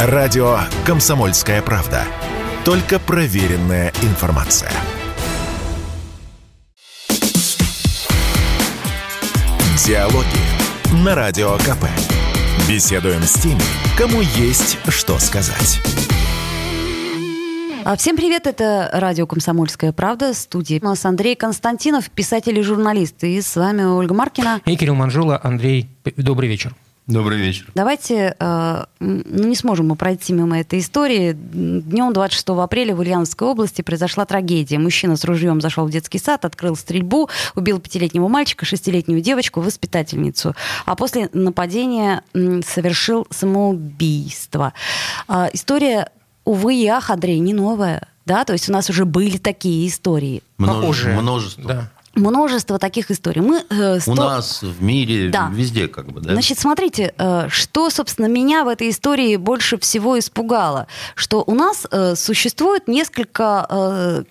Радио «Комсомольская правда». Только проверенная информация. Диалоги на Радио КП. Беседуем с теми, кому есть что сказать. А, Всем привет, это радио «Комсомольская правда», студия. У нас Андрей Константинов, писатель и журналист. И с вами Ольга Маркина. И Кирилл Манжула. Андрей, добрый вечер. Добрый вечер. Давайте, э, ну не сможем мы пройти мимо этой истории. Днем 26 апреля в Ульяновской области произошла трагедия. Мужчина с ружьем зашел в детский сад, открыл стрельбу, убил пятилетнего мальчика, шестилетнюю девочку, воспитательницу. А после нападения совершил самоубийство. А, История, увы и ах, Андрей, не новая. Да, то есть у нас уже были такие истории. Множе- Похожие. Множество. Да. Множество таких историй. Мы э, У сто- нас, в мире, Да. везде как бы, да? Значит, смотрите, э, что, собственно, меня в этой истории больше всего испугало, что у нас э, существует несколько, э,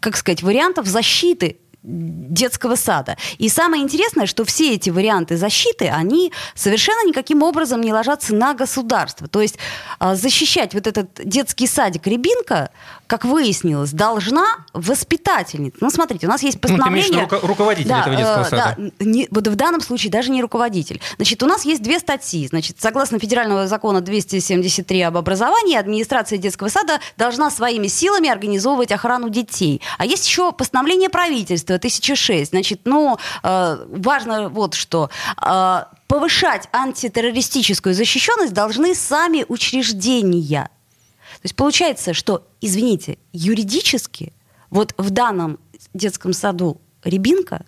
как сказать, вариантов защиты детского сада. И самое интересное, что все эти варианты защиты, они совершенно никаким образом не ложатся на государство. То есть э, защищать вот этот детский садик Рябинка, как выяснилось, должна воспитательница. Ну, смотрите, у нас есть Ну, ты имеешь постановление... руко- руководитель этого детского э, сада. Да, не- вот в данном случае даже не руководитель. Значит, у нас есть две статьи. Значит, согласно федерального закона 273 об образовании, администрация детского сада должна своими силами организовывать охрану детей. А есть еще постановление правительства 1006. Значит, ну, э, важно вот что. Э, повышать антитеррористическую защищенность должны сами учреждения. То есть получается, что, извините, юридически вот в данном детском саду Рябинка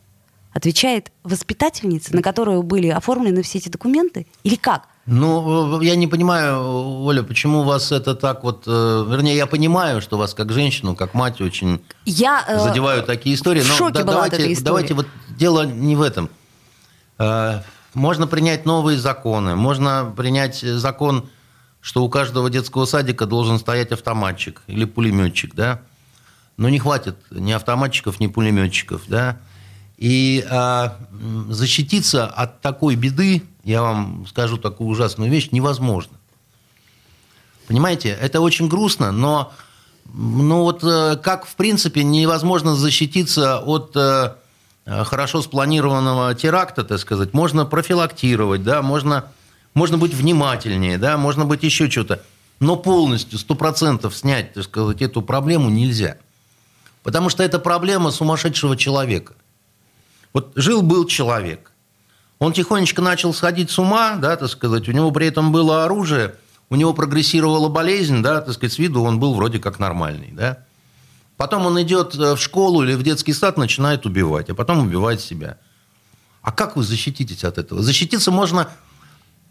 отвечает воспитательница, на которую были оформлены все эти документы? Или как? Ну, э, я не понимаю, Оля, почему вас это так вот... э, Вернее, я понимаю, что вас как женщину, как мать очень Я э, задевают такие истории. в Но шоке да- была от давайте, этой истории. давайте вот дело не в этом. Э, Можно принять новые законы. Можно принять закон, что у каждого детского садика должен стоять автоматчик или пулеметчик, да? Но не хватит ни автоматчиков, ни пулеметчиков, да? И а, защититься от такой беды, я вам скажу такую ужасную вещь, невозможно. Понимаете, это очень грустно, но ну вот э, как в принципе невозможно защититься от э, хорошо спланированного теракта, так сказать, можно профилактировать, да, можно, можно быть внимательнее, да, можно быть еще что-то, но полностью, сто процентов снять, так сказать, эту проблему нельзя. Потому что это проблема сумасшедшего человека. Вот жил-был человек, он тихонечко начал сходить с ума, да, так сказать, у него при этом было оружие, у него прогрессировала болезнь, да, так сказать, с виду он был вроде как нормальный, да. Потом он идет э, в школу или в детский сад, начинает убивать, а потом убивает себя. А как вы защититесь от этого? Защититься можно...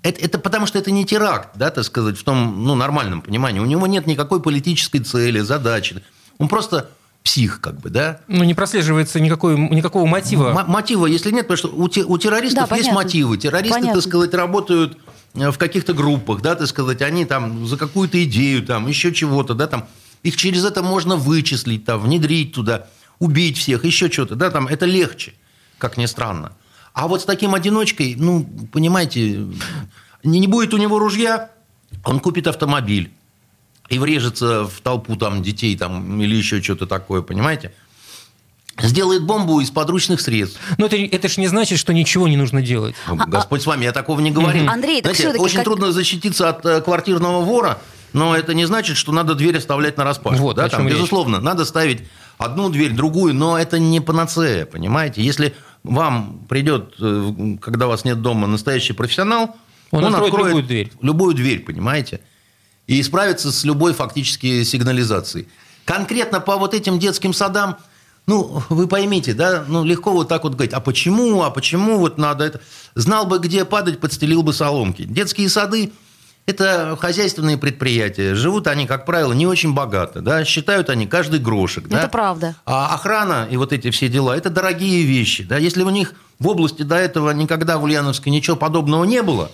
Это, это потому что это не теракт, да, так сказать, в том ну, нормальном понимании. У него нет никакой политической цели, задачи. Он просто псих, как бы, да. Ну, не прослеживается никакой, никакого мотива. М- мотива, если нет, потому что у, те- у террористов Да, есть понятно. мотивы. Террористы, Понятно. так сказать, работают э, в каких-то группах, да, так сказать, они там за какую-то идею, там, еще чего-то, да, там, их через это можно вычислить, там, внедрить туда, убить всех, еще что-то, да, там, это легче, как ни странно. А вот с таким одиночкой, ну, понимаете, не, не будет у него ружья, он купит автомобиль и врежется в толпу там детей там, или еще что-то такое, понимаете? Сделает бомбу из подручных средств. Но это, это же не значит, что ничего не нужно делать. Ну, Господь с вами, я такого не говорил. Андрей, так Знаете, всё-таки очень как- трудно защититься от э, квартирного вора, но это не значит, что надо дверь оставлять на распашку. Вот да, там, речь. безусловно, надо ставить одну дверь, другую, но это не панацея, понимаете? Если вам придет, э, когда вас нет дома, настоящий профессионал, Он откроет любую дверь. Любую дверь, понимаете? И справиться с любой фактически сигнализацией. Конкретно по вот этим детским садам, ну, вы поймите, да, ну, легко вот так вот говорить, а почему, а почему вот надо это? Знал бы, где падать, подстелил бы соломки. Детские сады – это хозяйственные предприятия. Живут они, как правило, не очень богато, да, считают они каждый грошек, да. Это правда. А охрана и вот эти все дела – это дорогие вещи, да. Если у них в области до этого никогда в Ульяновске ничего подобного не было,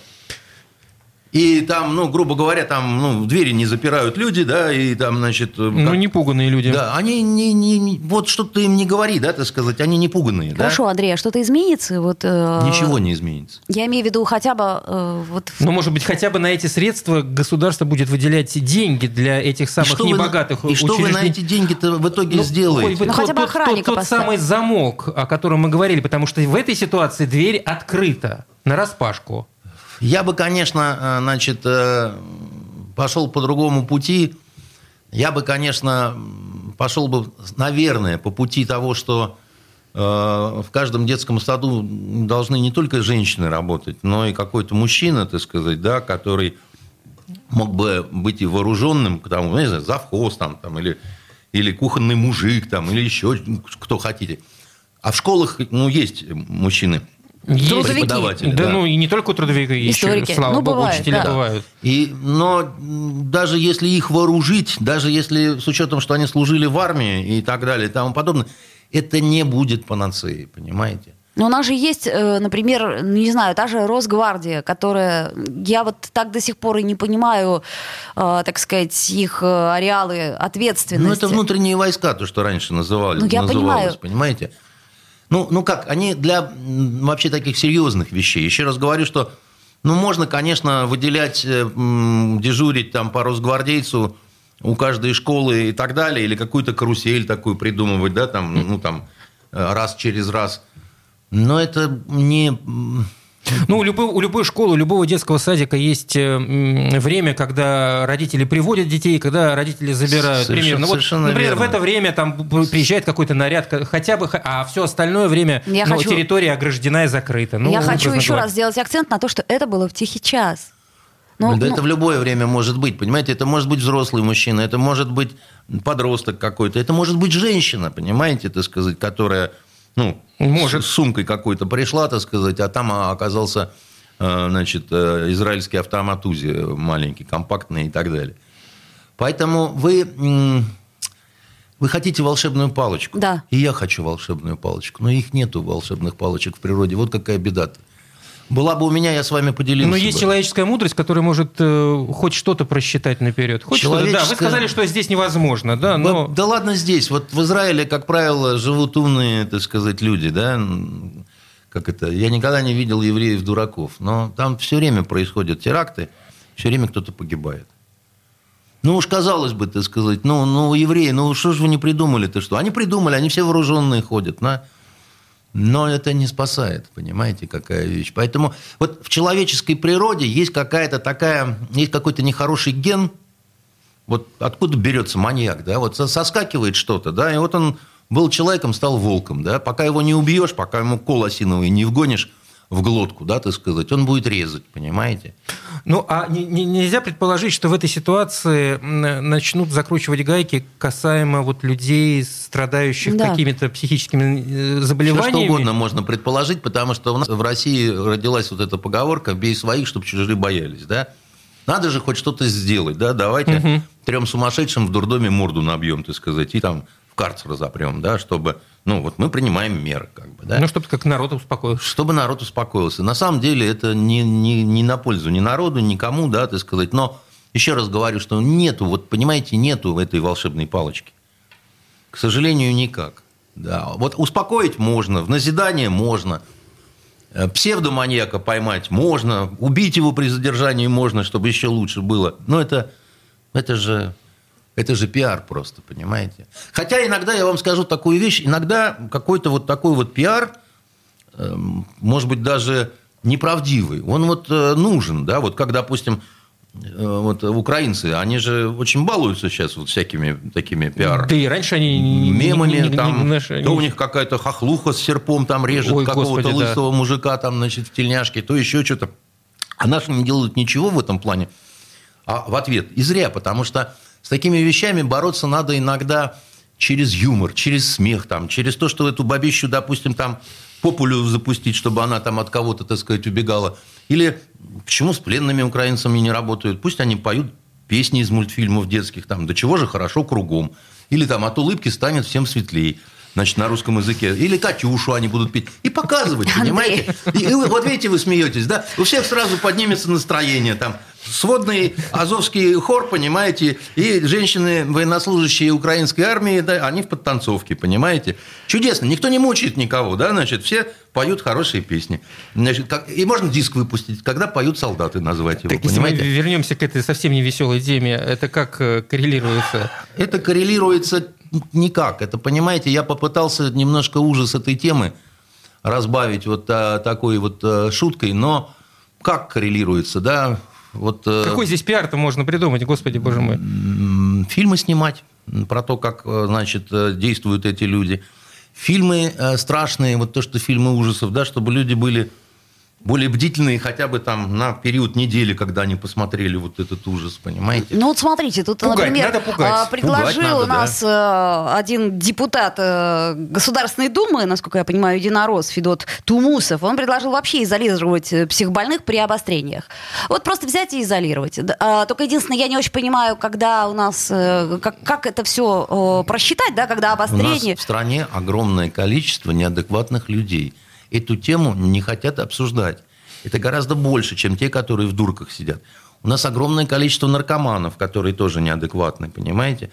И там, ну, грубо говоря, там, ну, двери не запирают люди, да, и там, значит... Э, ну, не пуганные люди. Да, они не, не, не вот что ты им не говори, да, так сказать, они не пуганные, Хорошо, да? Андрей, а что-то изменится? Вот, э, Ничего не изменится. Я имею в виду хотя бы э, вот... Ну, может быть, хотя бы на эти средства государство будет выделять деньги для этих самых и небогатых вы, И что вы на эти деньги-то в итоге ну, сделаете? Ну, хотя бы охранника Тот, тот, тот самый замок, о котором мы говорили, потому что в этой ситуации дверь открыта на распашку. Я бы, конечно, э, значит, э, пошел по другому пути. Я бы, конечно, пошел бы, наверное, по пути того, что э, в каждом детском саду должны не только женщины работать, но и какой-то мужчина, так сказать, да, который мог бы быть и вооруженным, там, ну, не знаю, завхоз там, там, или, или кухонный мужик, там, или еще кто хотите. А в школах, ну, есть мужчины – есть преподаватели. Да, да, ну и не только трудовики, Историки. еще, слава ну, богу, бывает, учителя да. бывают. И, но даже если их вооружить, даже если с учетом, что они служили в армии и так далее и тому подобное, это не будет панацеей, понимаете? Но у нас же есть, э, например, ну, не знаю, та же Росгвардия, которая, я вот так до сих пор и не понимаю, э, так сказать, их э, ареалы ответственности. Ну, это внутренние войска, то, что раньше называли, ну, я называлось, понимаю. понимаете? Ну, ну как, они для вообще таких серьезных вещей. Еще раз говорю, что ну, можно, конечно, выделять, э, дежурить там по Росгвардейцу у каждой школы и так далее, или какую-то карусель такую придумывать, да, там, ну, там, э, раз через раз. Но это не ну, у любой, у любой школы, у любого детского садика есть э, время, когда родители приводят детей, когда родители забирают. Совершенно, примерно. Вот, например, верно. в это время там приезжает какой-то наряд, хотя бы, а все остальное время Я ну, хочу... территория ограждена и закрыта. Ну, Я хочу еще говоря. раз сделать акцент на то, что это было в тихий час. Ну, да ну... это в любое время может быть, понимаете? Это может быть взрослый мужчина, это может быть подросток какой-то, это может быть женщина, понимаете, так сказать, которая ну, Может. с сумкой какой-то пришла, так сказать, а там оказался э, значит, э, израильский автомат УЗИ маленький, компактный и так далее. Поэтому вы, вы хотите волшебную палочку. Да. И я хочу волшебную палочку. Но их нету волшебных палочек в природе. Вот какая беда-то. Была бы у меня, я с вами поделился. Но есть бы. человеческая мудрость, которая может э, хоть что-то просчитать наперед. Хоть Человеческая... Да, вы сказали, что здесь невозможно, да, но... Вот, да ладно здесь. Вот в Израиле, как правило, живут умные, так сказать, люди, да. Как это? Я никогда не видел евреев дураков, но там все время происходят теракты, все время кто-то погибает. Ну уж казалось бы, так сказать, ну, ну евреи, ну что же вы не придумали-то что? Они придумали, они все вооруженные ходят, на. Но это не спасает, понимаете, какая вещь. Поэтому вот в человеческой природе есть какая-то такая, есть какой-то нехороший ген. Вот откуда берется маньяк, да? Вот соскакивает что-то, да, и вот он был человеком, стал волком, да. Пока его не убьешь, пока ему кол осиновый не вгонишь, в глотку, да, так сказать, он будет резать, понимаете? Ну, а не, не, нельзя предположить, что в этой ситуации начнут закручивать гайки касаемо вот людей, страдающих да. какими-то психическими заболеваниями? Все что угодно можно предположить, потому что у нас в России родилась вот эта поговорка «бей своих, чтобы чужие боялись», да? Надо же хоть что-то сделать, да? Давайте угу. трем сумасшедшим в дурдоме морду набьем, так сказать, и там в карцер запрем, да, чтобы ну, вот мы принимаем меры, как бы, да. Ну, чтобы как народ успокоился. Чтобы народ успокоился. На самом деле это не, не, не на пользу ни народу, никому, да, так сказать. Но еще раз говорю, что нету, вот понимаете, нету этой волшебной палочки. К сожалению, никак. Да. Вот успокоить можно, в назидание можно, э, псевдоманьяка поймать можно, убить его при задержании можно, чтобы еще лучше было. Но это, это же это же пиар просто, понимаете? Хотя иногда, я вам скажу такую вещь, иногда какой-то вот такой вот пиар, эм, может быть, даже неправдивый, он вот э, нужен, да, вот как, допустим, э, вот украинцы, они же очень балуются сейчас вот всякими такими пиар. Да и раньше они мемами, не, не, там, не, не, то у них какая-то хохлуха с серпом там режет Ой, какого-то лысого да. мужика там, значит, в тельняшке, то еще что-то. А наши не делают ничего в этом плане. А в ответ и зря, потому что с такими вещами бороться надо иногда через юмор, через смех, там, через то, что эту бабищу, допустим, там популю запустить, чтобы она там от кого-то, так сказать, убегала. Или почему с пленными украинцами не работают? Пусть они поют песни из мультфильмов детских, там, до чего же хорошо кругом. Или там от улыбки станет всем светлей значит, на русском языке. Или Катюшу они будут петь. И показывать, понимаете? И, и вот видите, вы смеетесь, да? У всех сразу поднимется настроение там. Сводный азовский хор, понимаете, и женщины, военнослужащие украинской армии, да, они в подтанцовке, понимаете. Чудесно, никто не мучает никого, да, значит, все поют хорошие песни. Значит, как, и можно диск выпустить, когда поют солдаты, назвать его, так, понимаете? Если мы вернемся к этой совсем не веселой теме, это как э, коррелируется? Это коррелируется никак. Это, понимаете, я попытался немножко ужас этой темы разбавить вот а, такой вот а, шуткой, но как коррелируется, да? Вот, э, Какой здесь пиар-то можно придумать, господи, боже мой? Фильмы снимать про то, как, э, значит, э, действуют эти люди. Фильмы страшные, вот то, что фильмы ужасов, да, чтобы люди были более бдительные хотя бы там на период недели, когда они посмотрели вот этот ужас, понимаете? Ну вот смотрите, тут, пугать, например, надо пугать. А, предложил пугать надо, у нас да. один депутат э, Государственной Думы, насколько я понимаю, единорос Федот Тумусов, он предложил вообще изолировать э, психбольных при обострениях. Вот просто взять и изолировать. А, только единственное, я не очень понимаю, когда у нас, э, как, как это все просчитать, да, когда обострение... У нас в стране огромное количество неадекватных людей – эту тему не хотят обсуждать. Это гораздо больше, чем те, которые в дурках сидят. У нас огромное количество наркоманов, которые тоже неадекватны, понимаете?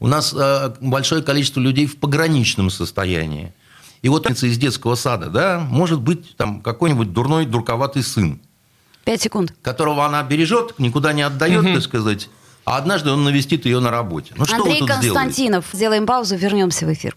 У нас э, большое количество людей в пограничном состоянии. И вот из детского сада, да, может быть там какой-нибудь дурной, дурковатый сын. Пять секунд. Которого она бережет, никуда не отдает, угу. так сказать. А однажды он навестит ее на работе. Ну, что Андрей Константинов. Сделаете? Сделаем паузу, вернемся в эфир.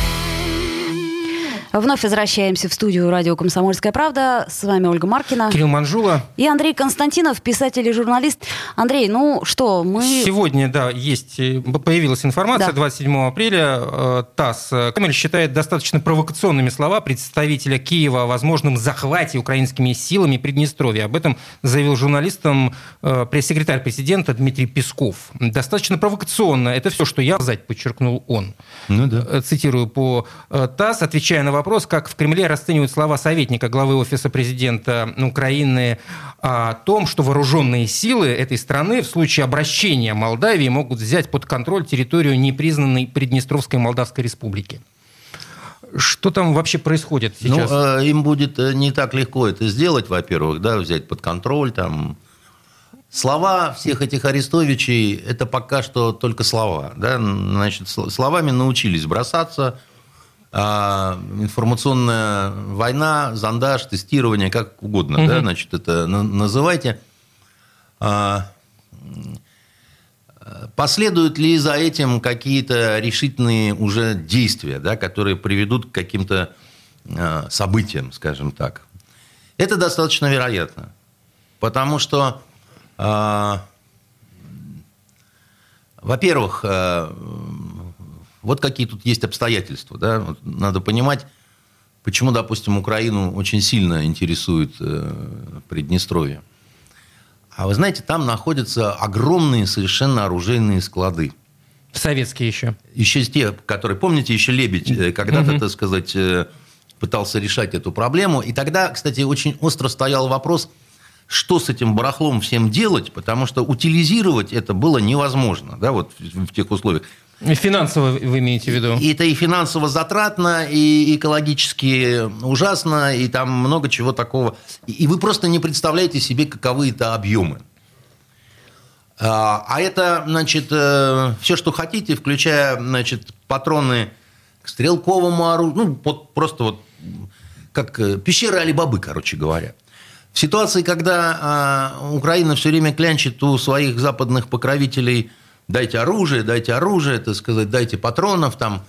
Вновь возвращаемся в студию радио «Комсомольская правда». С вами Ольга Маркина. Кирилл Манжула. И Андрей Константинов, писатель и журналист. Андрей, ну что, мы... Сегодня, да, есть, э, появилась информация, да. 27 апреля э, ТАСС. Кремль считает достаточно провокационными слова представителя Киева о возможном захвате украинскими силами Приднестровья. Об этом заявил журналистам э, пресс-секретарь президента Дмитрий Песков. Достаточно провокационно. Это все, что я сказать, подчеркнул он. Ну да. Цитирую по ТАСС, отвечая на вопрос, как в Кремле расценивают слова советника главы Офиса президента Украины о том, что вооруженные силы этой страны в случае обращения Молдавии могут взять под контроль территорию непризнанной Приднестровской Молдавской Республики. Что там вообще происходит ну, сейчас? Ну, им будет э, не так легко это сделать, во-первых, да, взять под контроль там. Слова всех этих арестовичей – это пока что только слова. Да? Значит, словами научились бросаться – информационная война, зондаж, тестирование, как угодно, угу. да, значит, это называйте. А, последуют ли за этим какие-то решительные уже действия, да, которые приведут к каким-то а, событиям, скажем так? Это достаточно вероятно. Потому что, во-первых, вот какие тут есть обстоятельства. Да? Надо понимать, почему, допустим, Украину очень сильно интересует э, Приднестровье. А вы знаете, там находятся огромные совершенно оружейные склады. Советские еще. Еще те, которые, помните, еще Лебедь э, когда-то, угу. так сказать, э, пытался решать эту проблему. И тогда, кстати, очень остро стоял вопрос, что с этим барахлом всем делать, потому что утилизировать это было невозможно, да, вот в тех условиях. Финансово вы имеете в виду? И это и финансово затратно, и экологически ужасно, и там много чего такого. И вы просто не представляете себе, каковы это объемы. А, а это, значит, э, все, что хотите, включая, значит, патроны к стрелковому оружию, ну, вот просто вот как э, пещеры Алибабы, короче говоря. В ситуации, когда а, Украина все время клянчит у своих западных покровителей – дайте оружие, дайте оружие, так сказать, дайте патронов там.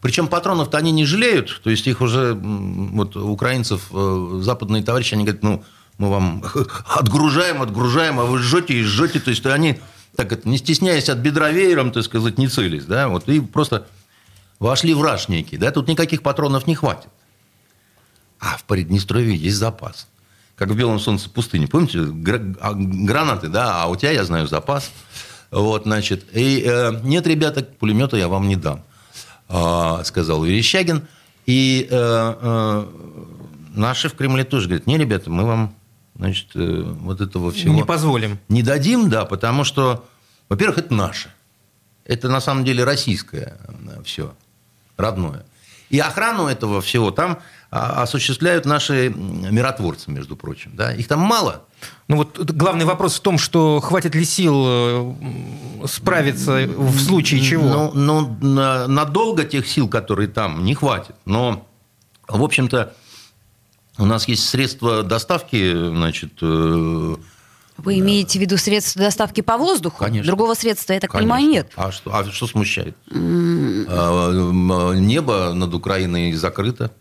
Причем патронов-то они не жалеют, то есть их уже, вот украинцев, э, западные товарищи, они говорят, ну, мы вам отгружаем, отгружаем, а вы жжете и жжете, то есть они, так это, не стесняясь от бедра веером, так сказать, не целись, да, вот, и просто вошли в раж некий, да, тут никаких патронов не хватит. А в Приднестровье есть запас. Как в «Белом солнце пустыни». Помните, а, гранаты, да, а у тебя, я знаю, запас. Вот, значит, и э, нет, ребята, пулемета я вам не дам, э, сказал Верещагин. И э, э, наши в Кремле тоже говорят, не, ребята, мы вам, значит, э, вот этого всего... Не позволим. Не дадим, да, потому что, во-первых, это наше. Это на самом деле российское э, все, родное. И охрану этого всего там а, осуществляют наши миротворцы, между прочим. Да? Их там мало. Ну вот главный вопрос в том, что хватит ли сил э, справиться в случае чего? Ну, ну надолго тех сил, которые там, не хватит. Но, в общем-то, у нас есть средства доставки, значит, э, вы имеете в виду средства доставки по воздуху? Конечно. Другого средства, я так Конечно. понимаю, нет. А что, а что смущает? Mm. Небо над Украиной закрыто.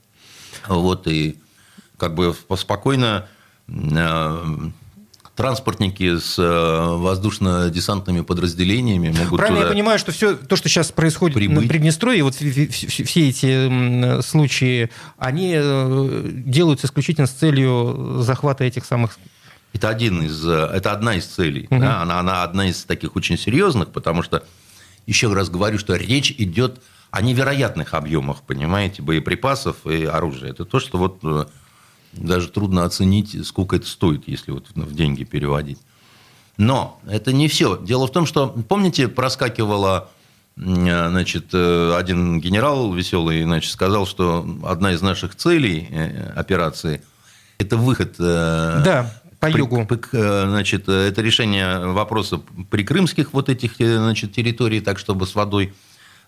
Вот, и как бы спокойно транспортники с э, воздушно-десантными подразделениями могут Правильно я понимаю, что все то, что сейчас происходит прибыть. на Приднестровье, вот все эти случаи, они э, делаются исключительно с целью захвата этих самых это, один из, это одна из целей. Угу. Да? Она, она одна из таких очень серьезных, потому что, еще раз говорю, что речь идет о невероятных объемах, понимаете, боеприпасов и оружия. Это то, что вот э, даже трудно оценить, сколько это стоит, если вот в деньги переводить. Но это не все. Дело в том, что, помните, проскакивала значит, э, один генерал веселый значит, сказал, что одна из наших целей э, операции – это выход да по югу. При, значит, это решение вопроса прикрымских вот этих значит, территорий, так чтобы с водой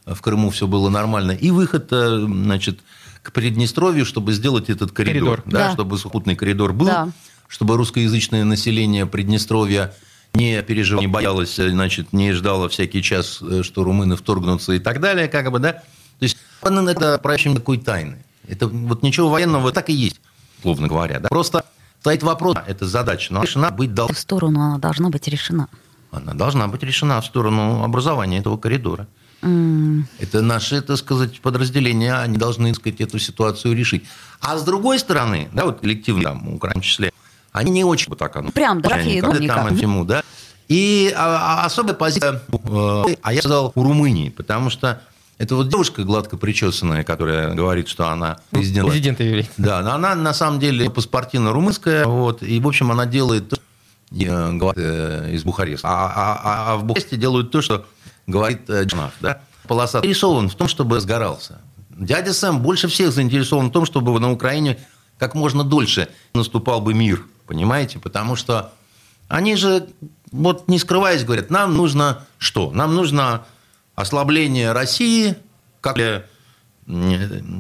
в Крыму все было нормально, и выход, э, значит, к Приднестровью, чтобы сделать этот коридор, коридор. Да, да. чтобы сухопутный коридор был, да. чтобы русскоязычное население Приднестровья не переживало, не боялось, значит, не ждало всякий час, э, что румыны вторгнутся и так далее, как бы, да. То есть это проявление такой тайны. Это вот ничего военного так и есть, словно говоря. Да? Просто стоит вопрос, это задача, но решена быть должна. В сторону она должна быть решена. Она должна быть решена в сторону образования этого коридора. Mm. Это наши, так сказать, подразделения, они должны, так сказать, эту ситуацию решить. А с другой стороны, да, вот коллективно, там, в крайнем числе, они не очень вот так оно. Прям, да, ну, там и всему, да. И а, а особая позиция, э, а я сказал, у Румынии, потому что это вот девушка гладко причесанная, которая говорит, что она президент. Президент Юрий. Да, но она на самом деле паспортино-румынская, вот, и, в общем, она делает э, э, из Бухареста. А, а, а, а в Бухаресте делают то, что говорит э, Джанах, да, полоса заинтересован в том, чтобы сгорался. Дядя Сэм больше всех заинтересован в том, чтобы на Украине как можно дольше наступал бы мир, понимаете? Потому что они же, вот не скрываясь, говорят, нам нужно что? Нам нужно ослабление России, как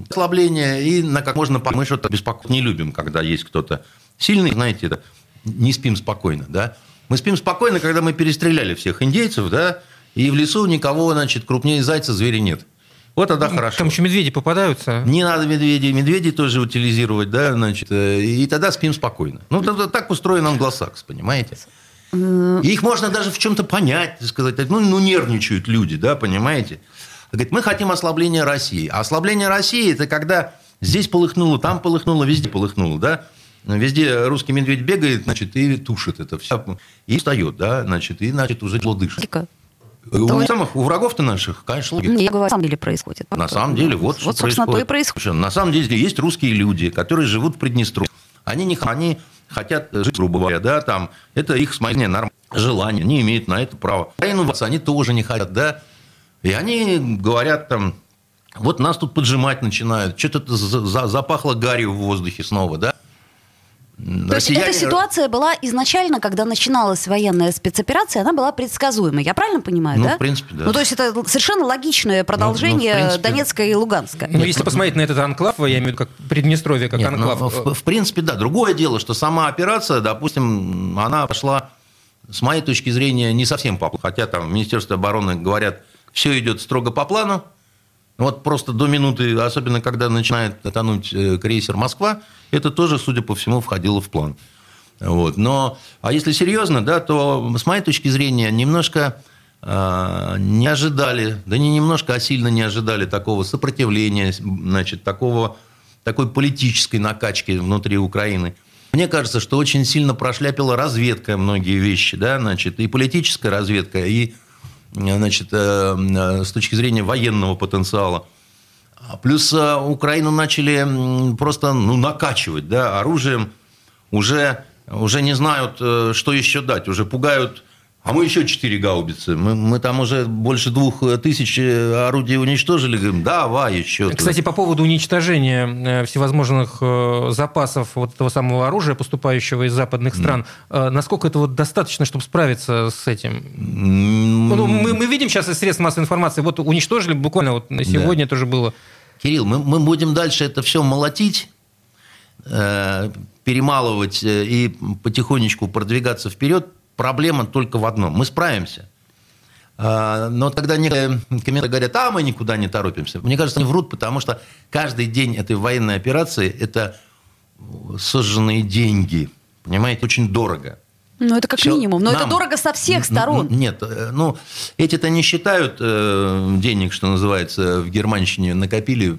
ослабление, и на как можно... Мы что-то беспокоить не любим, когда есть кто-то сильный, знаете, это, не спим спокойно, да? Мы спим спокойно, когда мы перестреляли всех индейцев, да, и в лесу никого, значит, крупнее зайца зверя нет. Вот тогда хорошо. Там еще медведи попадаются. Не надо медведей. Медведей тоже утилизировать, да, значит, э, и тогда спим спокойно. Ну, тогда так устроен англосакс, понимаете? И их можно даже в чем-то понять, сказать, ну, ну, нервничают люди, да, понимаете? Говорит, мы хотим ослабления России. А ослабление России – это когда здесь полыхнуло, там полыхнуло, везде полыхнуло, да? Везде русский медведь бегает, значит, и тушит это все. И встает, да, значит, и, значит, уже тепло У, самых, у врагов-то наших, конечно, логика. Я говорю, на самом деле происходит. На самом деле, вот, вот что собственно, происходит. то и происходит. На самом деле, есть русские люди, которые живут в Приднестровье. Они, не, они хотят жить, грубо говоря, да, там, это их, смотрите, норм, желание, они имеют на это право. Войну они тоже не хотят, да, и они говорят там, вот нас тут поджимать начинают, что-то запахло гарью в воздухе снова, да, то есть эта ситуация была изначально, когда начиналась военная спецоперация, она была предсказуемой. Я правильно понимаю, ну, да? в принципе, да. Ну, то есть это совершенно логичное продолжение ну, ну, принципе... Донецка и Луганска. Ну, если посмотреть на этот анклав, я имею в виду как Приднестровье, как Нет, ну, анклав. Ну, в, в принципе, да. Другое дело, что сама операция, допустим, она пошла, с моей точки зрения, не совсем по плану. Хотя там в Министерстве обороны говорят, все идет строго по плану, вот просто до минуты, особенно когда начинает тонуть э, крейсер «Москва», это тоже, судя по всему, входило в план. Вот. Но, а если серьезно, да, то, с моей точки зрения, немножко э, не ожидали, да не немножко, а сильно не ожидали такого сопротивления, значит, такого, такой политической накачки внутри Украины. Мне кажется, что очень сильно прошляпила разведка многие вещи, да, значит, и политическая разведка, и значит, с точки зрения военного потенциала. Плюс Украину начали просто ну, накачивать да, оружием, уже, уже не знают, что еще дать, уже пугают а мы еще четыре гаубицы. Мы, мы там уже больше двух тысяч орудий уничтожили. Говорим, давай еще. Кстати, по поводу уничтожения э, всевозможных э, запасов вот этого самого оружия, поступающего из западных стран, mm. насколько это вот достаточно, чтобы справиться с этим? Mm. Ну, мы, мы видим сейчас из средств массовой информации, вот уничтожили буквально вот сегодня да. тоже было. Кирилл, мы, мы будем дальше это все молотить, э, перемалывать и потихонечку продвигаться вперед, проблема только в одном. Мы справимся. А, но тогда некоторые комменты говорят, а мы никуда не торопимся. Мне кажется, они врут, потому что каждый день этой военной операции – это сожженные деньги. Понимаете, очень дорого. Ну, это как Все минимум. Но нам... это дорого со всех сторон. Нет, э, ну, эти-то не считают э, денег, что называется, в Германщине накопили.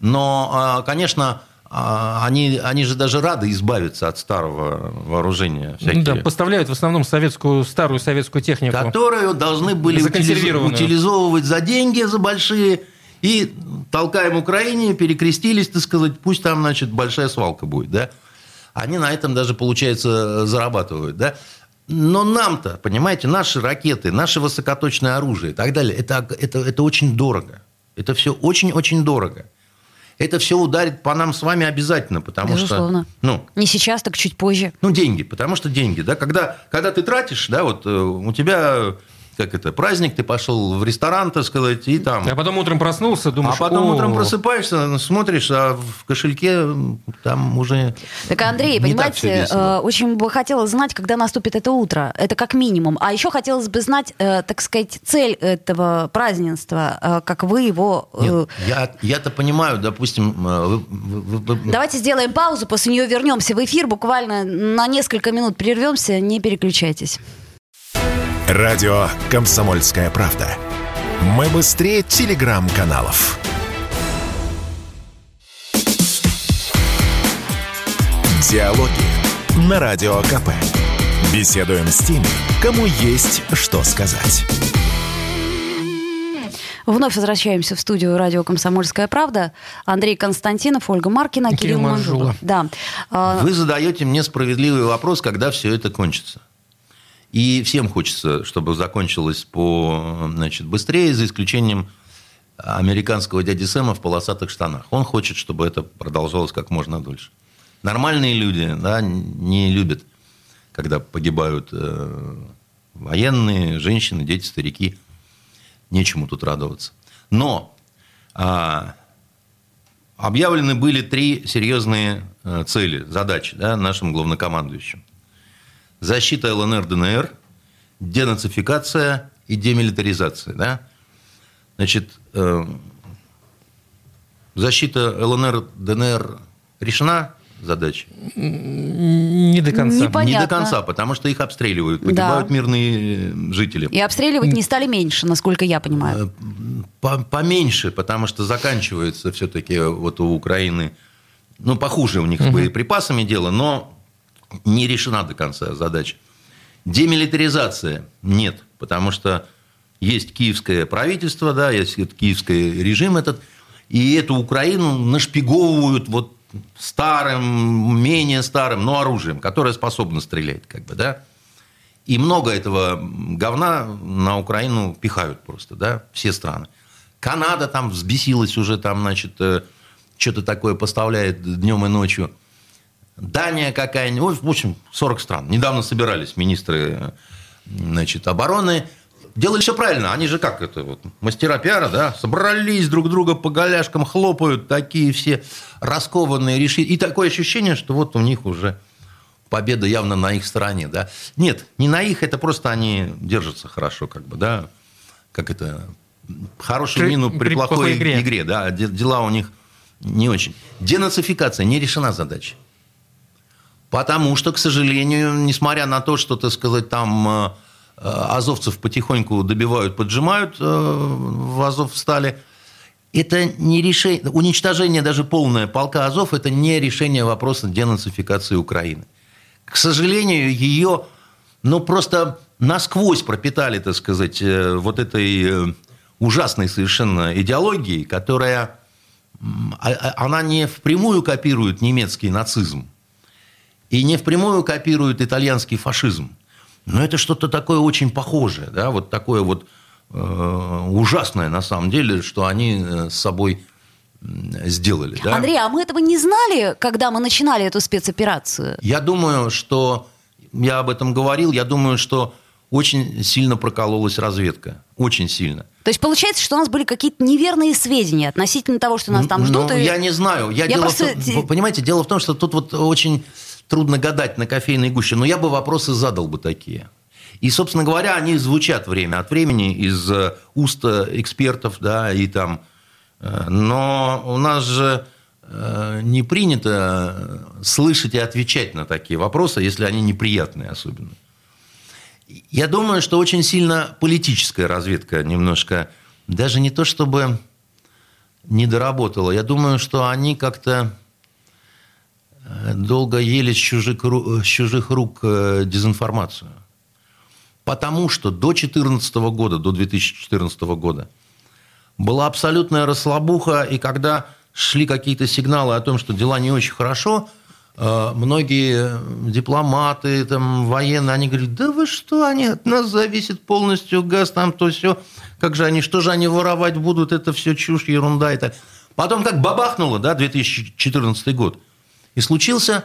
Но, а, конечно, они, они же даже рады избавиться от старого вооружения. Всякие. Да, поставляют в основном советскую, старую советскую технику. Которую должны были утилизовывать за деньги, за большие. И толкаем Украине, перекрестились, так сказать, пусть там, значит, большая свалка будет, да. Они на этом даже, получается, зарабатывают, да. Но нам-то, понимаете, наши ракеты, наше высокоточное оружие и так далее, это, это, это очень дорого. Это все очень-очень дорого это все ударит по нам с вами обязательно, потому Безусловно. что... Ну, Не сейчас, так чуть позже. Ну, деньги, потому что деньги, да, когда, когда ты тратишь, да, вот э, у тебя как это, праздник, ты пошел в ресторан, так сказать, и там... А потом утром проснулся, думаешь... А потом утром просыпаешься, смотришь, а в кошельке там уже... Так, Андрей, понимаете, э, очень бы хотелось знать, когда наступит это утро. Это как минимум. А еще хотелось бы знать, э, так сказать, цель этого празднества, э, как вы его... Нет, я, я-то понимаю, допустим... Вы, вы, вы... Давайте сделаем паузу, после нее вернемся в эфир, буквально на несколько минут прервемся, не переключайтесь. Радио «Комсомольская правда». Мы быстрее телеграм-каналов. Диалоги на Радио КП. Беседуем с теми, кому есть что сказать. Вновь возвращаемся в студию радио «Комсомольская правда». Андрей Константинов, Ольга Маркина, Кирилл, Кирилл Манжула. Да. Вы задаете мне справедливый вопрос, когда все это кончится. И всем хочется, чтобы закончилось по, значит, быстрее, за исключением американского дяди Сэма в полосатых штанах. Он хочет, чтобы это продолжалось как можно дольше. Нормальные люди да, не любят, когда погибают э, военные, женщины, дети, старики. Нечему тут радоваться. Но э, объявлены были три серьезные э, цели, задачи да, нашим главнокомандующим защита ЛНР, ДНР, денацификация и демилитаризация. Да? Значит, э, защита ЛНР, ДНР решена задача? Не до конца. Непонятно. Не до конца, потому что их обстреливают, погибают да. мирные жители. И обстреливать не стали меньше, насколько я понимаю. Э, поменьше, потому что заканчивается все-таки вот у Украины, ну, похуже у них с боеприпасами дело, но не решена до конца задача. Демилитаризация нет, потому что есть киевское правительство, да, есть киевский режим этот, и эту Украину нашпиговывают вот старым, менее старым, но оружием, которое способно стрелять, как бы, да. И много этого говна на Украину пихают просто, да, все страны. Канада там взбесилась уже, там, значит, э, что-то такое поставляет днем и ночью. Дания какая-нибудь, в общем, 40 стран. Недавно собирались министры значит, обороны. Делали все правильно. Они же как это, вот, мастера пиара, да, собрались друг друга по голяшкам, хлопают, такие все раскованные, решили. И такое ощущение, что вот у них уже победа явно на их стороне, да. Нет, не на их, это просто они держатся хорошо, как бы, да, как это, хорошую при, мину при, при плохой, плохой игре. игре, да, дела у них не очень. Денацификация, не решена задача. Потому что, к сожалению, несмотря на то, что, так сказать, там э, э, азовцев потихоньку добивают, поджимают э, в Азов стали, это не решение, уничтожение даже полное полка Азов, это не решение вопроса денацификации Украины. К сожалению, ее, ну, просто насквозь пропитали, так сказать, вот этой ужасной совершенно идеологией, которая а, а, она не впрямую копирует немецкий нацизм и не впрямую копирует итальянский фашизм. Но это что-то такое очень похожее, да, вот такое вот э, ужасное на самом деле, что они э, с собой сделали. Да? Андрей, а мы этого не знали, когда мы начинали эту спецоперацию? Я думаю, что я об этом говорил, я думаю, что очень сильно прокололась разведка. Очень сильно. То есть получается, что у нас были какие-то неверные сведения относительно того, что нас там ждут? Ну, и... я не знаю. Я, я дело просто... в том, понимаете, дело в том, что тут вот очень трудно гадать на кофейной гуще, но я бы вопросы задал бы такие. И, собственно говоря, они звучат время от времени из э, уст экспертов, да, и там... Э, но у нас же э, не принято слышать и отвечать на такие вопросы, если они неприятные особенно. Я думаю, что очень сильно политическая разведка немножко, даже не то чтобы не доработала, я думаю, что они как-то э, долго ели с чужих, с чужих рук э, дезинформацию. Потому что до 2014 года, до 2014 года была абсолютная расслабуха, и когда шли какие-то сигналы о том, что дела не очень хорошо, Э, многие дипломаты, там, военные, они говорят, да вы что, они от нас зависит полностью газ, там то все. Как же они, что же они воровать будут, это все чушь, ерунда. Это. Потом как бабахнуло, да, 2014 год. И случился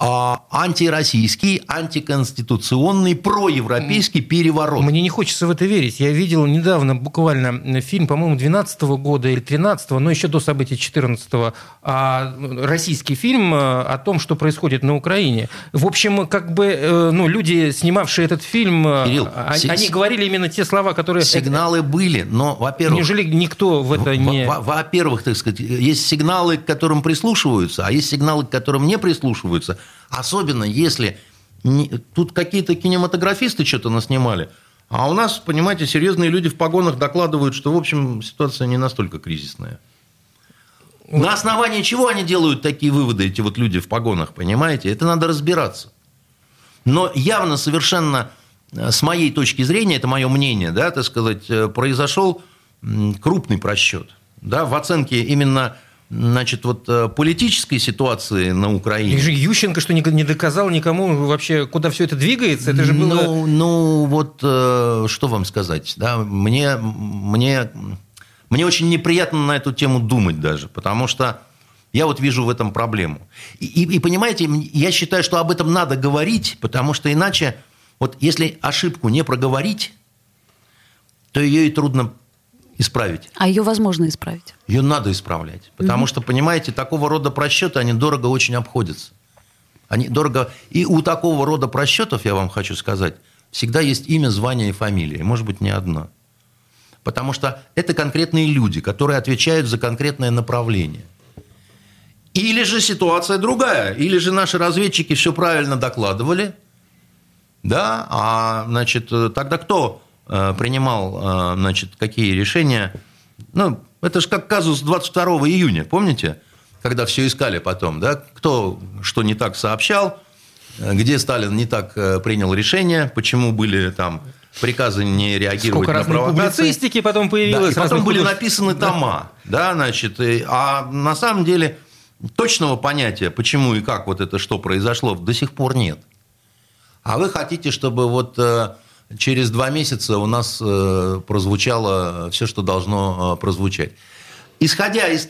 антироссийский, антиконституционный, проевропейский переворот. Мне не хочется в это верить. Я видел недавно буквально фильм, по-моему, 12 года или 13 но еще до событий 14 а, российский фильм э, о том, что происходит на Украине. В общем, как бы э, ну, люди, снимавшие этот фильм, э, Кирилл, они, с... они говорили именно те слова, которые... Сигналы были, но, во-первых... Неужели никто в это не... Во-первых, так сказать, есть сигналы, к которым прислушиваются, а есть сигналы, к которым не прислушиваются – Особенно если тут какие-то кинематографисты что-то наснимали, а у нас, понимаете, серьезные люди в погонах докладывают, что, в общем, ситуация не настолько кризисная. На основании чего они делают такие выводы, эти вот люди в погонах, понимаете? Это надо разбираться. Но явно совершенно, э, с моей точки зрения, это мое мнение, да, так сказать, э, произошел крупный просчет да, в оценке именно значит, вот э, политической ситуации на Украине. И же Ющенко что не доказал никому вообще, куда все это двигается? Это же было... Ну, ну вот э, что вам сказать, да, мне, мне, мне очень неприятно на эту тему думать даже, потому что я вот вижу в этом проблему. И, и, и понимаете, я считаю, что об этом надо говорить, потому что иначе, вот если ошибку не проговорить, то ее и трудно исправить. А ее возможно исправить? Ее надо исправлять. Потому угу. что, понимаете, такого рода просчеты, они дорого очень обходятся. Они дорого... И у такого рода просчетов, я вам хочу сказать, всегда есть имя, звание и фамилия. Может быть, не одно. Потому что это конкретные люди, которые отвечают за конкретное направление. Или же ситуация другая. Или же наши разведчики все правильно докладывали. Да, а значит, тогда кто Э, принимал, э, значит, какие решения. Ну, это же как казус 22 июня, помните? Когда все искали потом, да? Кто что не так сообщал, где Сталин не так э, принял решение, почему были там приказы не реагировать Сколько на провокации. публицистики потом появилось. Да, и потом были написаны тома, да, значит, и, а на самом деле точного понятия, почему и как вот это что произошло, до сих пор нет. А вы хотите, чтобы вот через два месяца у нас э, прозвучало все, что должно э, прозвучать. Исходя из...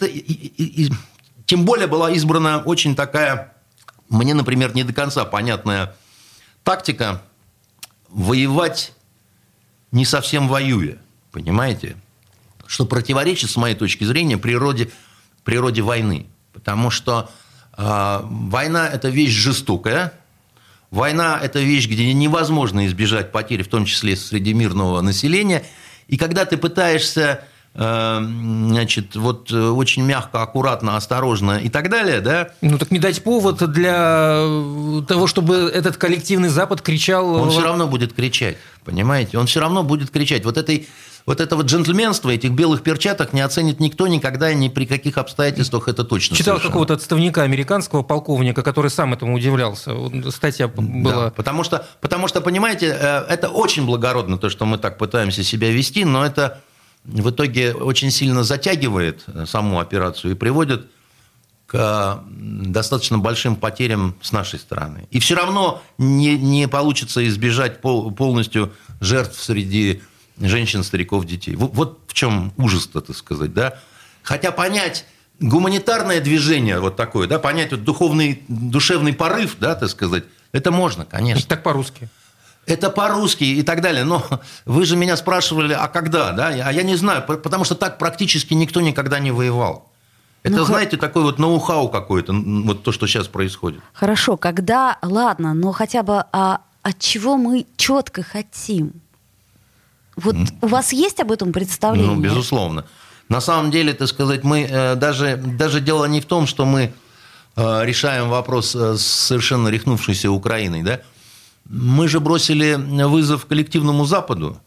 Тем более была избрана очень такая, мне, например, не до конца понятная тактика воевать не совсем воюя, понимаете? Что противоречит, с моей точки зрения, природе, природе войны. Потому что э, война – это вещь жестокая, Война – это вещь, где невозможно избежать потерь, в том числе среди мирного населения. И когда ты пытаешься значит, вот э, очень мягко, аккуратно, осторожно и так далее, да? Ну так не дать повод для того, чтобы этот коллективный Запад кричал... Он все равно будет кричать, понимаете? Он все равно будет кричать. Вот этой вот этого джентльменства, этих белых перчаток не оценит никто никогда, ни при каких обстоятельствах это точно. Читал какого-то отставника американского полковника, который сам этому удивлялся. Статья была... Да, потому, что, потому что, понимаете, э, это очень благородно, то, что мы так пытаемся себя вести, но это в итоге очень сильно затягивает э, саму операцию и приводит к достаточно большим потерям с нашей стороны. И все равно не, не получится избежать пол, полностью жертв среди женщин, стариков, детей. Вот, вот в чем ужас-то, так сказать, да? Хотя понять гуманитарное движение вот такое, да, понять вот духовный, душевный порыв, да, так сказать, это можно, конечно. Так по-русски. Это по-русски и так далее. Но вы же меня спрашивали, а когда, да? А я не знаю, потому что так практически никто никогда не воевал. Это, ну, знаете, такой вот ноу-хау какой-то, вот то, что сейчас происходит. Хорошо, когда, ладно, но хотя бы а, от чего мы четко хотим? Вот у вас есть об этом представление? Ну, безусловно. На самом деле, так сказать, мы э, даже, даже дело не в том, что мы э, решаем вопрос э, с совершенно рехнувшейся Украиной, да? Мы же бросили вызов коллективному Западу,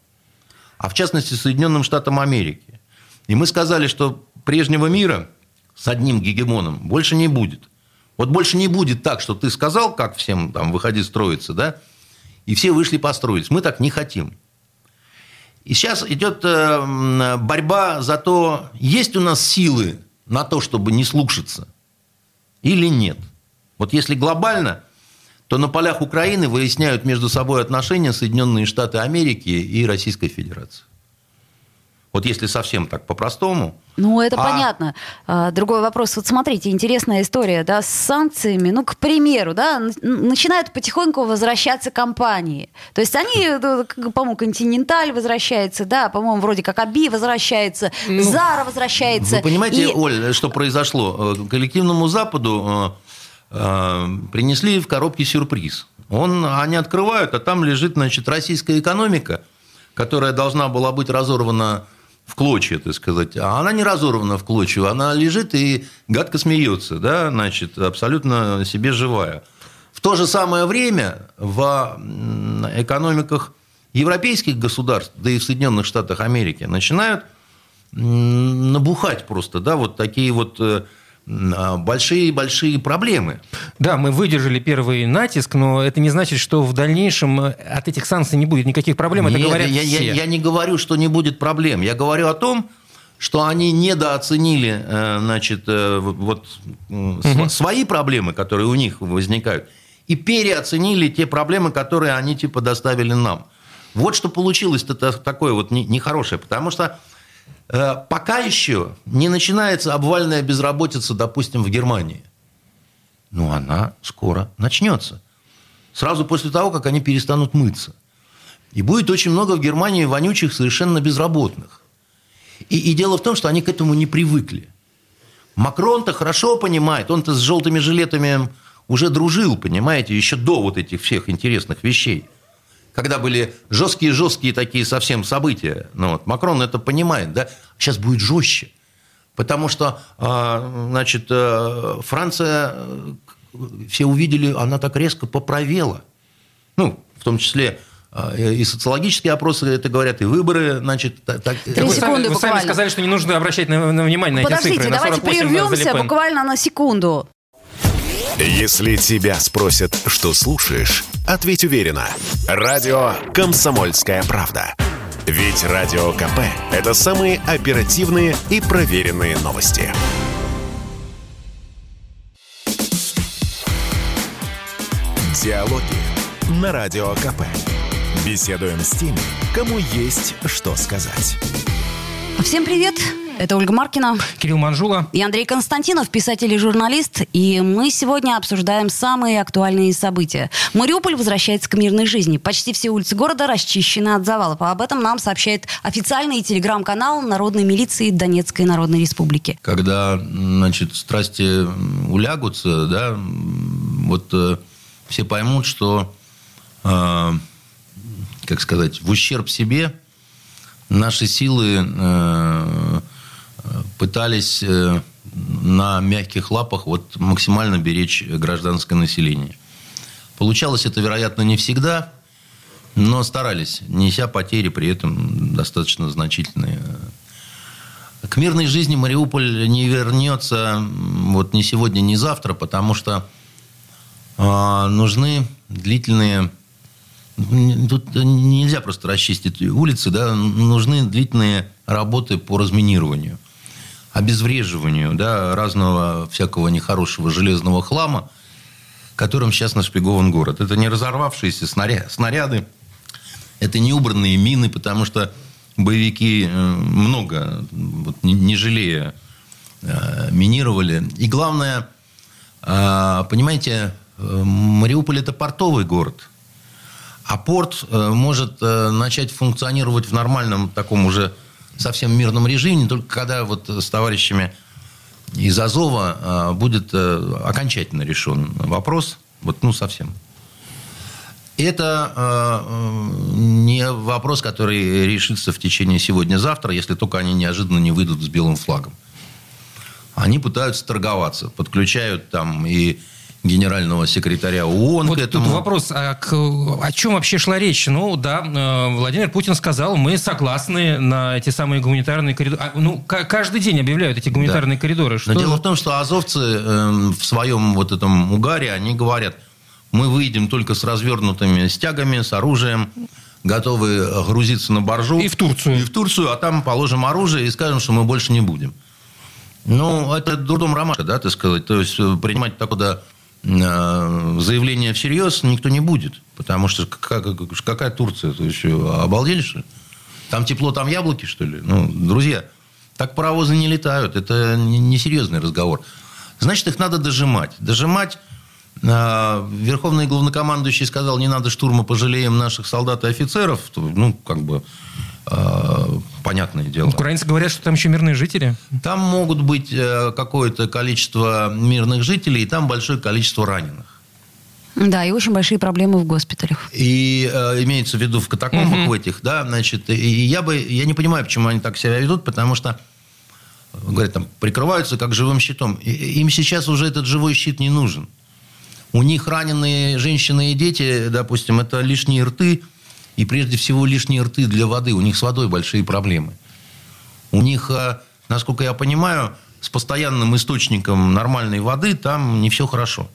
а в частности Соединенным Штатам Америки. И мы сказали, что прежнего мира с одним гегемоном больше не будет. Вот больше не будет так, что ты сказал, как всем там выходи строиться, да, и все вышли построить. Мы так не хотим. И сейчас идет э, борьба за то, есть у нас силы на то, чтобы не слушаться, или нет. Вот если глобально, то на полях Украины выясняют между собой отношения Соединенные Штаты Америки и Российской Федерации. Вот если совсем так по-простому. Ну, это а... понятно. А, другой вопрос. Вот смотрите, интересная история, да, с санкциями. Ну, к примеру, да, начинают потихоньку возвращаться компании. То есть они, э, по-моему, Континенталь возвращается, да, по-моему, вроде как Аби возвращается, ну, Зара возвращается. Вы понимаете, и... Оль, что произошло? Э, коллективному Западу э, принесли в коробке сюрприз. Он, они открывают, а там лежит, значит, российская экономика, которая должна была быть разорвана в клочья, так сказать. А она не разорвана в клочья, она лежит и гадко смеется, да, значит, абсолютно себе живая. В то же самое время в экономиках европейских государств, да и в Соединенных Штатах Америки, начинают набухать просто, да, вот такие вот э, большие-большие проблемы. Да, мы выдержали первый натиск, но это не значит, что в дальнейшем э, от этих санкций не будет никаких проблем. Нет, это говорят я, все. Я, я не говорю, что не будет проблем. Я говорю о том, что они недооценили э, значит, э, вот, угу. свои проблемы, которые у них возникают, и переоценили те проблемы, которые они типа доставили нам. Вот что получилось это такое вот нехорошее, потому что пока еще не начинается обвальная безработица, допустим, в Германии. Но она скоро начнется. Сразу после того, как они перестанут мыться. И будет очень много в Германии вонючих совершенно безработных. И, и дело в том, что они к этому не привыкли. Макрон-то хорошо понимает, он-то с желтыми жилетами уже дружил, понимаете, еще до вот этих всех интересных вещей когда были жесткие-жесткие такие совсем события. Ну, вот, Макрон это понимает, да? Сейчас будет жестче. Потому что, а, значит, э, Франция, э, все увидели, она так резко поправела. Ну, в том числе а, и социологические опросы это говорят, и выборы, значит, так... Три вы, секунды вы сами сказали, что не нужно обращать на, на внимание на Подождите, эти цифры. Подождите, давайте прервемся буквально на секунду. Если тебя спросят, что слушаешь, ответь уверенно. Радио «Комсомольская правда». Ведь Радио КП – это самые оперативные и проверенные новости. Диалоги на Радио КП. Беседуем с теми, кому есть что сказать. Всем привет! Это Ольга Маркина. Кирилл Манжула. И Андрей Константинов, писатель и журналист. И мы сегодня обсуждаем самые актуальные события. Мариуполь возвращается к мирной жизни. Почти все улицы города расчищены от завалов. А об этом нам сообщает официальный телеграм-канал Народной милиции Донецкой Народной Республики. Когда, значит, страсти улягутся, да, вот э, все поймут, что, э, как сказать, в ущерб себе наши силы э, пытались э, на мягких лапах вот максимально беречь гражданское население. Получалось это, вероятно, не всегда, но старались, неся потери при этом достаточно значительные. К мирной жизни Мариуполь не вернется вот ни сегодня, ни завтра, потому что э, нужны длительные... Тут нельзя просто расчистить улицы, да, нужны длительные работы по разминированию, обезвреживанию да, разного всякого нехорошего железного хлама, которым сейчас нашпигован город. Это не разорвавшиеся снаряды, это не убранные мины, потому что боевики э, много, вот, не жалея, э, минировали. И главное, э, понимаете, Мариуполь – это портовый город. А порт может начать функционировать в нормальном таком уже совсем мирном режиме, только когда вот с товарищами из Азова будет окончательно решен вопрос, вот ну совсем. Это э, не вопрос, который решится в течение сегодня-завтра, если только они неожиданно не выйдут с белым флагом. Они пытаются торговаться, подключают там и генерального секретаря ООН вот к этому. Тут вопрос, а к, о чем вообще шла речь? Ну, да, э, Владимир Путин сказал, мы согласны на эти самые гуманитарные коридоры. А, ну, каждый день объявляют эти гуманитарные да. коридоры. Что... Но дело в том, что азовцы э, в своем вот этом угаре, они говорят – мы выйдем только с развернутыми стягами, с оружием, готовы грузиться на боржу. И в Турцию. И в Турцию, а там положим оружие и скажем, что мы больше не будем. Ну, это дурдом ромашка, да, так сказать. То есть, э, принимать такое э, заявление всерьез никто не будет. Потому что какая Турция? То есть, обалдели, что ли? Там тепло, там яблоки, что ли? Ну, друзья, так паровозы не летают. Это несерьезный разговор. Значит, их надо дожимать. Дожимать а, верховный главнокомандующий сказал, не надо штурма, пожалеем наших солдат и офицеров. Ну, как бы, понятное дело. Украинцы говорят, что там еще мирные жители. Там могут быть э, какое-то количество мирных жителей, и там большое количество раненых. Да, и очень большие проблемы в госпиталях. И э, имеется в виду в катакомбах угу. в этих, да, значит, и я бы, я не понимаю, почему они так себя ведут, потому что говорят, там, прикрываются как живым щитом. И, им сейчас уже этот живой щит не нужен. У них раненые женщины и дети, допустим, это лишние рты, и прежде всего лишние рты для воды. У них с водой большие проблемы. У них, э, насколько я понимаю, с постоянным источником нормальной воды там не все хорошо.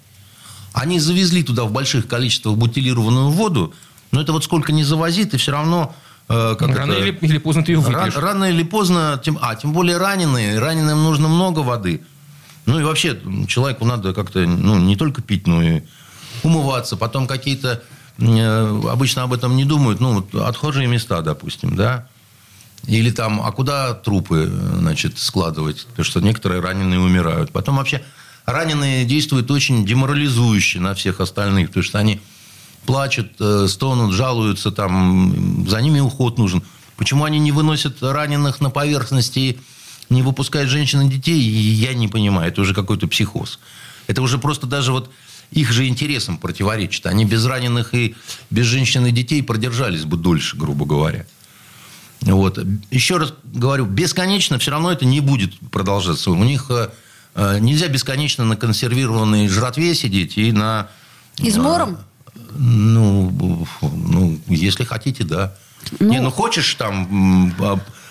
Они завезли туда в больших количествах бутилированную воду, но это вот сколько не завозит, и все равно... Э, как рано это, или, или поздно ты ее выпьешь. Рано, рано или поздно, тем, а тем более раненые, раненым нужно много воды – ну и вообще человеку надо как-то ну, не только пить, но и умываться. Потом какие-то обычно об этом не думают. Ну, вот отхожие места, допустим, да. Или там, а куда трупы, значит, складывать? Потому что некоторые раненые умирают. Потом вообще раненые действуют очень деморализующе на всех остальных, потому что они плачут, э, стонут, жалуются, там, за ними уход нужен. Почему они не выносят раненых на поверхности не выпускают женщин и детей, я не понимаю. Это уже какой-то психоз. Это уже просто даже вот их же интересам противоречит. Они без раненых и без женщин и детей продержались бы дольше, грубо говоря. Вот. Еще раз говорю, бесконечно все равно это не будет продолжаться. У них э, э нельзя бесконечно на консервированной жратве сидеть и на... Измором? Э, ну, ну, если хотите, да. Ну... Не, ну хочешь там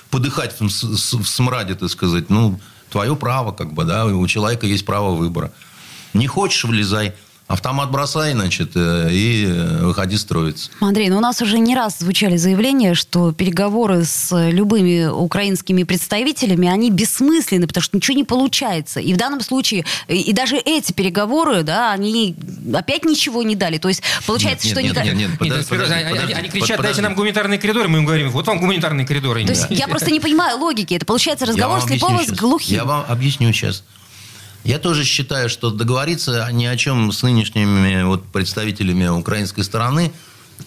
подыхать в, в смраде, так сказать, ну, твое право, как бы, да, у человека есть право выбора. Не хочешь, влезай. Автомат бросай, значит, э, и э, выходи строиться. Андрей, ну у нас уже не раз звучали заявления, что переговоры с любыми украинскими представителями, они бессмысленны, потому что ничего не получается. И в данном случае, и даже эти переговоры, да, они опять ничего не дали. То есть получается, нет, что... Нет, нет, нет, нет, подожди, подожди, они, подожди, они кричат, подожди. дайте нам гуманитарные коридоры, мы им говорим, вот вам гуманитарные коридоры. То есть я просто не понимаю логики. Это получается разговор слепого с глухим. Я вам объясню сейчас. Я тоже считаю, что договориться ни о чем с нынешними вот представителями украинской стороны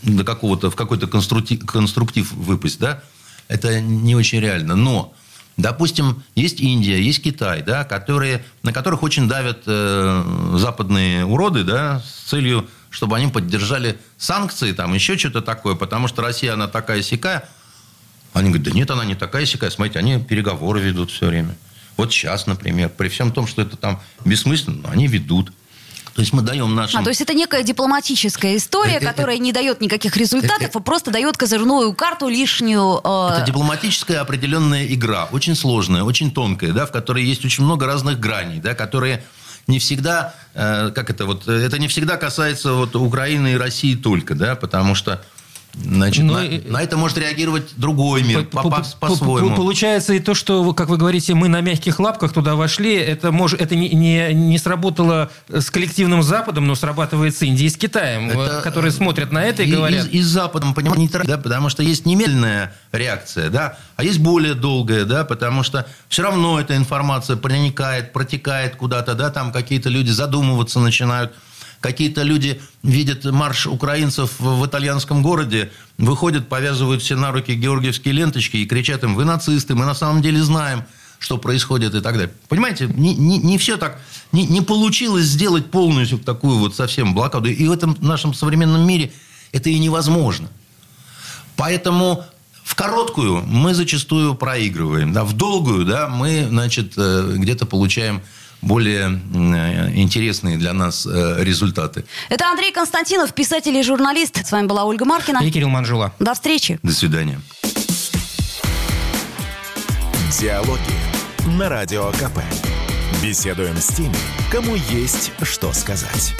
до какого-то, в какой-то конструктив, конструктив выпасть, да, это не очень реально. Но, допустим, есть Индия, есть Китай, да, которые, на которых очень давят э, западные уроды, да, с целью, чтобы они поддержали санкции, там, еще что-то такое, потому что Россия, она такая сякая. Они говорят, да нет, она не такая сякая, смотрите, они переговоры ведут все время. Вот сейчас, например, при всем том, что это там бессмысленно, но они ведут. То есть мы даем нашим... А, то есть это некая дипломатическая история, Это- которая не дает никаких результатов, это- а просто дает козырную карту лишнюю. э, Это дипломатическая определенная игра, очень сложная, очень тонкая, да, в которой есть очень много разных граней, да, которые не всегда, э, как это вот, э, это не всегда касается вот Украины и России только, да, потому что Значит, Ну, на, на это может реагировать другой мир по- по- по-своему. Получается и то, что, как вы говорите, мы на мягких лапках туда вошли, это, может, это не, не, не сработало с коллективным Западом, но срабатывает с Индией и с Китаем, Это- которые смотрят на это и, И- говорят... И, и с Западом, понимаете, да, потому что есть немедленная реакция, да, а есть более долгая, да, потому что все равно эта информация проникает, протекает куда-то, да, там какие-то люди задумываться начинают, какие-то люди видят марш украинцев в, итальянском городе, выходят, повязывают все на руки георгиевские ленточки и кричат им, вы нацисты, мы на самом деле знаем, что происходит и так далее. Понимаете, не, не, не все так, не, не получилось сделать полностью такую вот совсем блокаду. И в этом нашем современном мире это и невозможно. Поэтому в короткую мы зачастую проигрываем, да, в долгую, да, мы, значит, э, где-то получаем более э, интересные для нас э, результаты. Это Андрей Константинов, писатель и журналист. С вами была Ольга Маркина. И Кирилл Манжула. До встречи. До свидания. Диалоги на Радио КП. Беседуем с теми, кому есть что сказать.